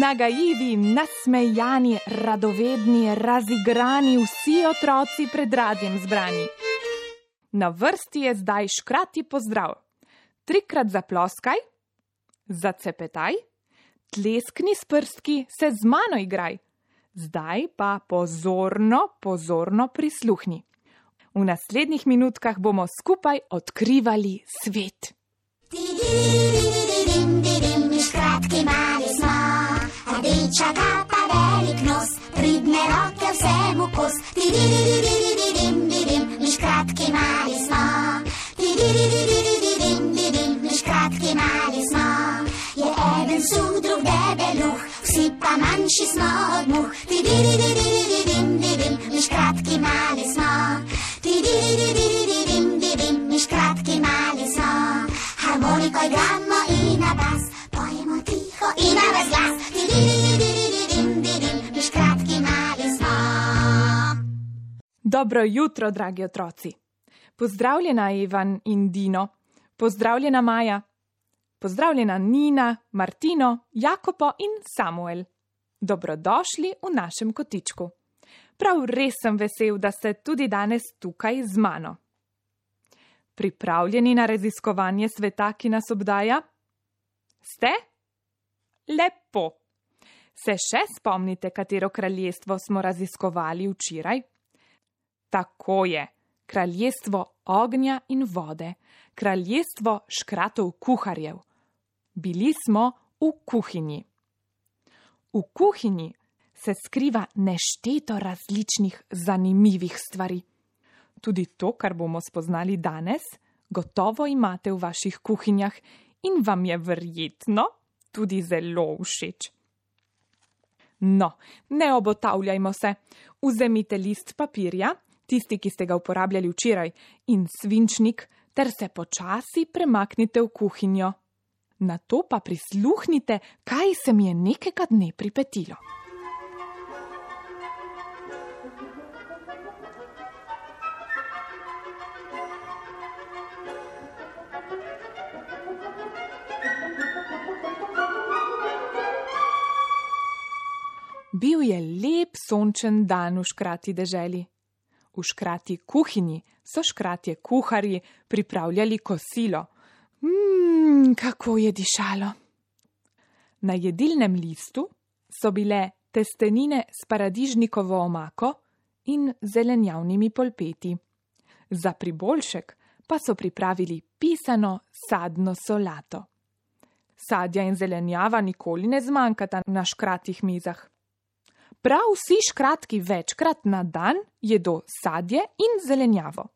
Nagajivi, nasmejani, radovedni, razigrani, vsi otroci pred radjem zbrani. Na vrsti je zdaj škrati pozdrav. Trikrat zaploskaj, zacepetaj, tleskni s prstki, se z mano igraj. Zdaj pa pozorno, pozorno prisluhni. V naslednjih minutkah bomo skupaj odkrivali svet. Škratki mali smo, rdeča kapa, velik nos, pridne roke vsemu kos. Mi škratki mali smo, mi Dobro jutro, dragi otroci. Pozdravljena Ivan in Dino, pozdravljena Maja, pozdravljena Nina, Martino, Jakopo in Samuel. Dobrodošli v našem kotičku. Prav res sem vesel, da ste tudi danes tukaj z mano. Pripravljeni na raziskovanje sveta, ki nas obdaja? Ste? Lepo. Se še spomnite, katero kraljestvo smo raziskovali včeraj? Tako je, kraljestvo ognja in vode, kraljestvo škratov kuharjev. Bili smo v kuhinji. V kuhinji se skriva nešteto različnih zanimivih stvari. Tudi to, kar bomo spoznali danes, gotovo imate v vaših kuhinjah in vam je verjetno tudi zelo všeč. No, ne obotavljajmo se. Vzemite list papirja, tisti, ki ste ga uporabljali včeraj, in svinčnik, ter se počasi premaknite v kuhinjo. Na to pa prisluhnite, kaj se mi je nekega dne pripetilo. Bil je lep sončen dan v škrati deželi. V škrati kuhinji so škratje kuharji pripravljali kosilo. Mmm, kako je dišalo. Na jedilnem listu so bile testenine s paradižnikovo omako in zelenjavnimi polpeti. Za priboljšek pa so pripravili pisano sadno solato. Sadja in zelenjava nikoli ne zmanjkata na škratih mizah. Prav vsi škratki večkrat na dan jedo sadje in zelenjavo.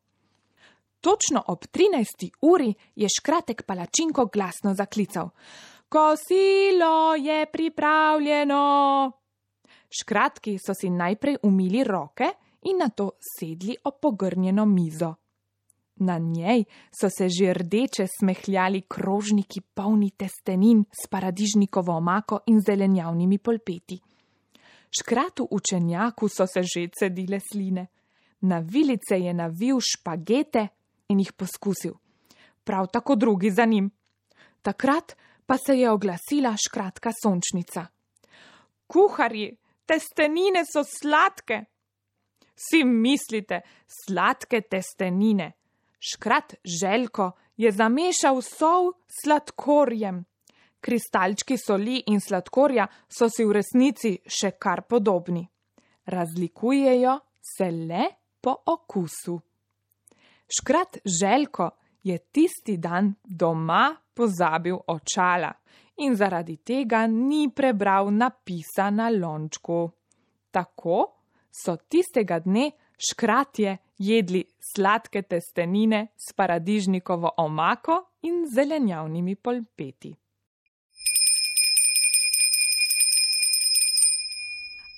Točno ob 13. uri je škratek palačinko glasno zaklical: Kosilo je pripravljeno! Škratki so si najprej umili roke in na to sedli ob pogrnjeno mizo. Na njej so se že rdeče smehljali krožniki polni testenin s paradižnikovo omako in zelenjavnimi polpeti. Škratu učenjaku so se že cedile sline. Na vilice je navil špagete in jih poskusil. Prav tako drugi za njim. Takrat pa se je oglasila škratka sončnica. Kuharji, testenine so sladke. Si mislite, sladke testenine. Škrat željko je zamešal sol s sladkorjem. Kristalčki soli in sladkorja so si v resnici še kar podobni. Razlikujejo se le po okusu. Škrat Željko je tisti dan doma pozabil očala in zaradi tega ni prebral napisa na lončku. Tako so tistega dne škratje jedli sladke testenine s paradižnikovo omako in zelenjavnimi polpeti.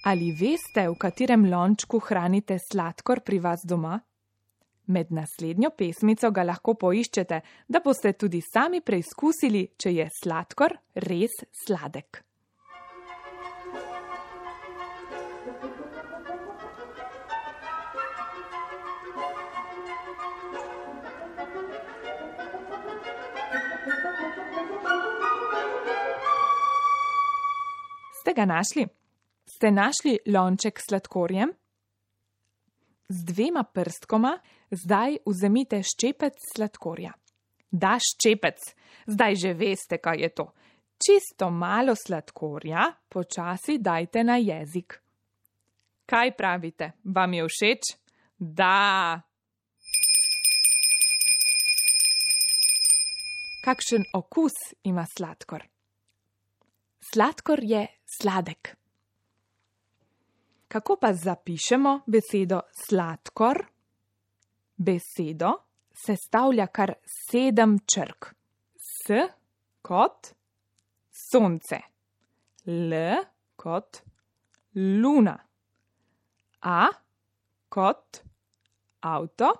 Ali veste, v katerem lončku hranite sladkor pri vas doma? Med naslednjo pesmico ga lahko poiščete, da boste tudi sami preizkusili, če je sladkor res sladek. Ste ga našli? Ste našli lonček s sladkorjem? Z dvema prstkoma zdaj vzemite ščepec sladkorja. Da ščepec, zdaj že veste, kaj je to. Čisto malo sladkorja, počasi dajte na jezik. Kaj pravite, vam je všeč? Da. Kakšen okus ima sladkor? Sladkor je sladek. Kako pa zapišemo besedo sladkor? Besedo sestavlja kar sedem črk. S kot sonce, L kot luna, A kot avto,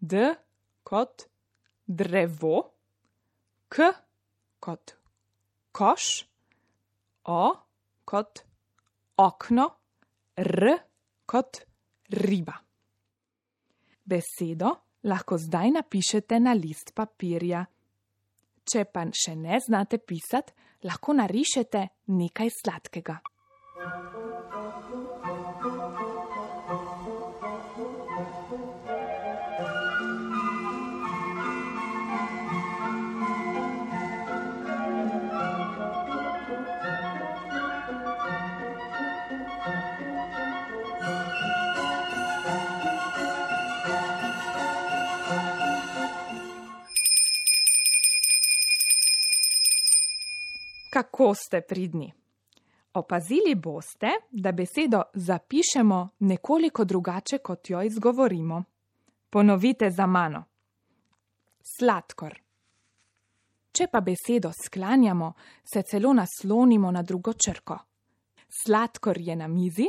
D kot drevo, K kot koš, O kot okno, R kot riba. Besedo lahko zdaj napišete na list papirja. Če pa še ne znate pisati, lahko narišete nekaj sladkega. Kako ste pridni? Opazili boste, da besedo zapišemo nekoliko drugače, kot jo izgovorimo. Ponovite za mano. Sladkor. Če pa besedo sklanjamo, se celo naslonimo na drugo črko. Sladkor je na mizi,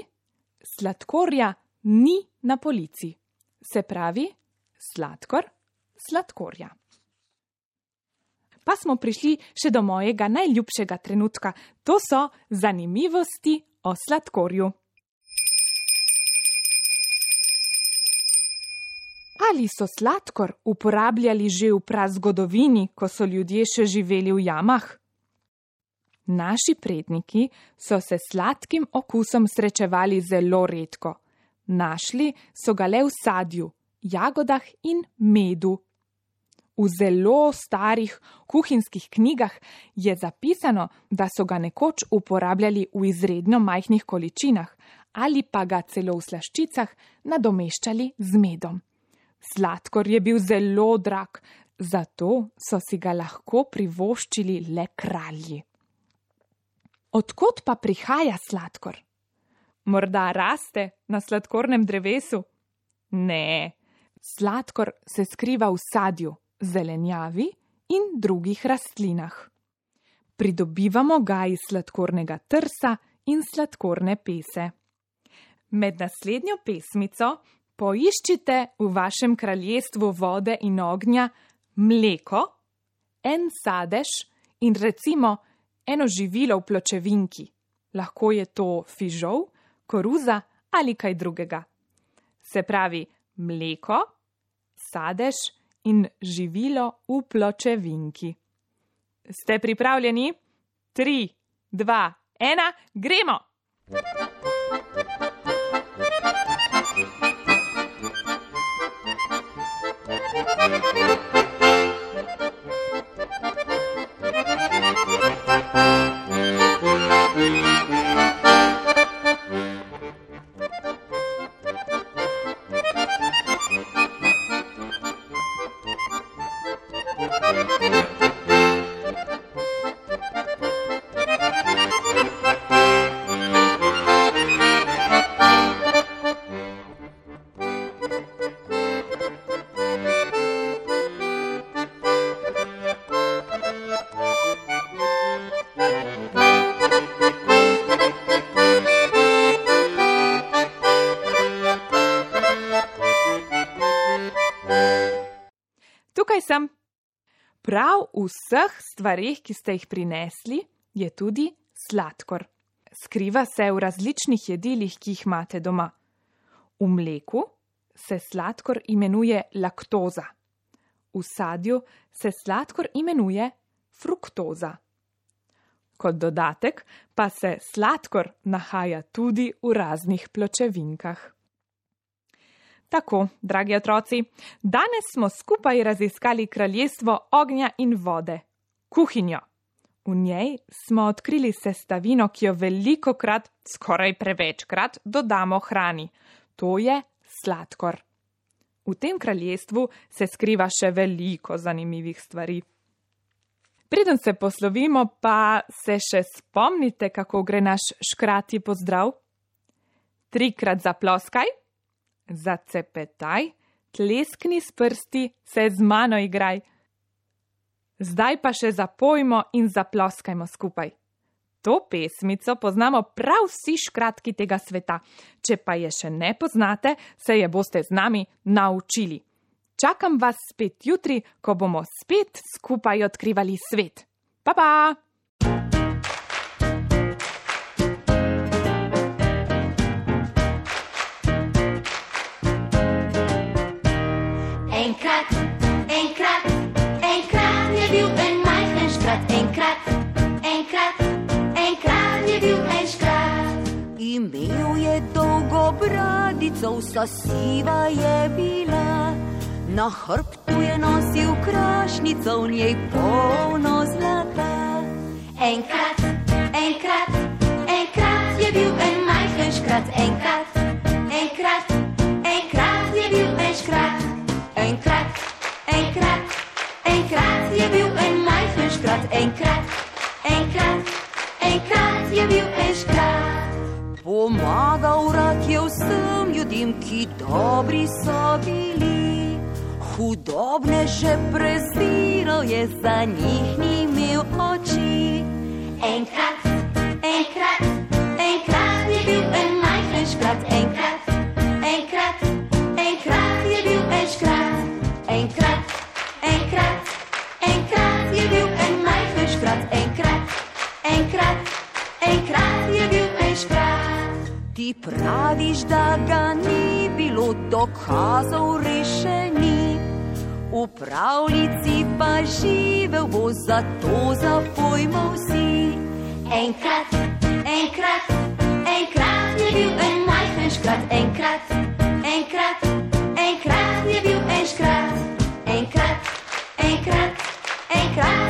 sladkorja ni na polici. Se pravi, sladkor, sladkorja pa smo prišli še do mojega najljubšega trenutka. To so zanimivosti o sladkorju. Ali so sladkor uporabljali že v prazgodovini, ko so ljudje še živeli v jamah? Naši predniki so se sladkim okusom srečevali zelo redko. Našli so ga le v sadju, jagodah in medu. V zelo starih kuhinjskih knjigah je zapisano, da so ga nekoč uporabljali v izredno majhnih količinah ali pa ga celo v slaščicah nadomeščali z medom. Sladkor je bil zelo drag, zato so si ga lahko privoščili le kralji. Odkot pa prihaja sladkor? Morda raste na sladkornem drevesu? Ne, sladkor se skriva v sadju zelenjavi in drugih rastlinah. Pridobivamo ga iz sladkornega trsa in sladkorne pese. Med naslednjo pesmico poiščite v vašem kraljestvu vode in ognja mleko, en sadež in recimo eno živilo v pločevinki. Lahko je to fižol, koruza ali kaj drugega. Se pravi, mleko, sadež in živilo v pločevinki. Ste pripravljeni? Tri, dva, ena, gremo! Sem. Prav vseh stvarih, ki ste jih prinesli, je tudi sladkor. Skriva se v različnih jedilih, ki jih imate doma. V mleku se sladkor imenuje laktoza, v sadju se sladkor imenuje fruktoza. Kot dodatek pa se sladkor nahaja tudi v raznih pločevinkah. Tako, dragi otroci, danes smo skupaj raziskali kraljestvo ognja in vode, kuhinjo. V njej smo odkrili sestavino, ki jo veliko krat, skoraj prevečkrat, dodamo hrani. To je sladkor. V tem kraljestvu se skriva še veliko zanimivih stvari. Preden se poslovimo, pa se še spomnite, kako gre naš škrati pozdrav? Trikrat zaploskaj, zacepetaj, tleskni s prsti, se z mano igraj. Zdaj pa še zapojmo in zaploskajmo skupaj. To pesmico poznamo prav vsi škratki tega sveta. Če pa je še ne poznate, se je boste z nami naučili. Čakam vas spet jutri, ko bomo spet skupaj odkrivali svet. Pa pa! Vsa siva je bila. Na hrbtu je nosil krašnico, v njej polno zlata. Enkrat, enkrat, enkrat je bil en majhen škrat, enkrat, enkrat, enkrat je bil en škrat, enkrat, enkrat dobri so bili. Hudobne že preziral je, za njih ni imel oči. Enkrat, dokazov rešeni. V pravljici pa živel bo, zato zapojmo vsi. Enkrat, enkrat, enkrat je bil en majhen škrat, enkrat, enkrat, enkrat je bil en škrat, enkrat, enkrat, enkrat.